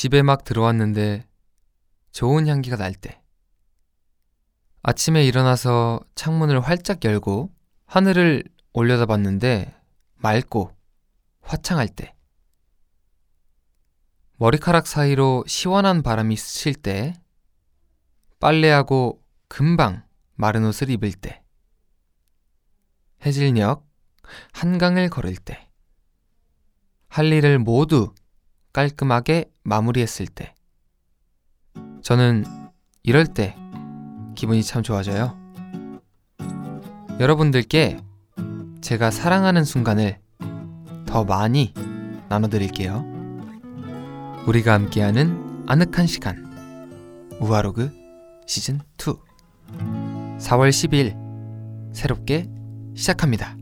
집에 막 들어왔는데 좋은 향기가 날 때. 아침에 일어나서 창문을 활짝 열고 하늘을 올려다 봤는데 맑고 화창할 때. 머리카락 사이로 시원한 바람이 스칠 때. 빨래하고 금방 마른 옷을 입을 때. 해질녘 한강을 걸을 때. 할 일을 모두 깔끔하게 마무리했을 때. 저는 이럴 때 기분이 참 좋아져요. 여러분들께 제가 사랑하는 순간을 더 많이 나눠드릴게요. 우리가 함께하는 아늑한 시간. 우아로그 시즌 2. 4월 10일 새롭게 시작합니다.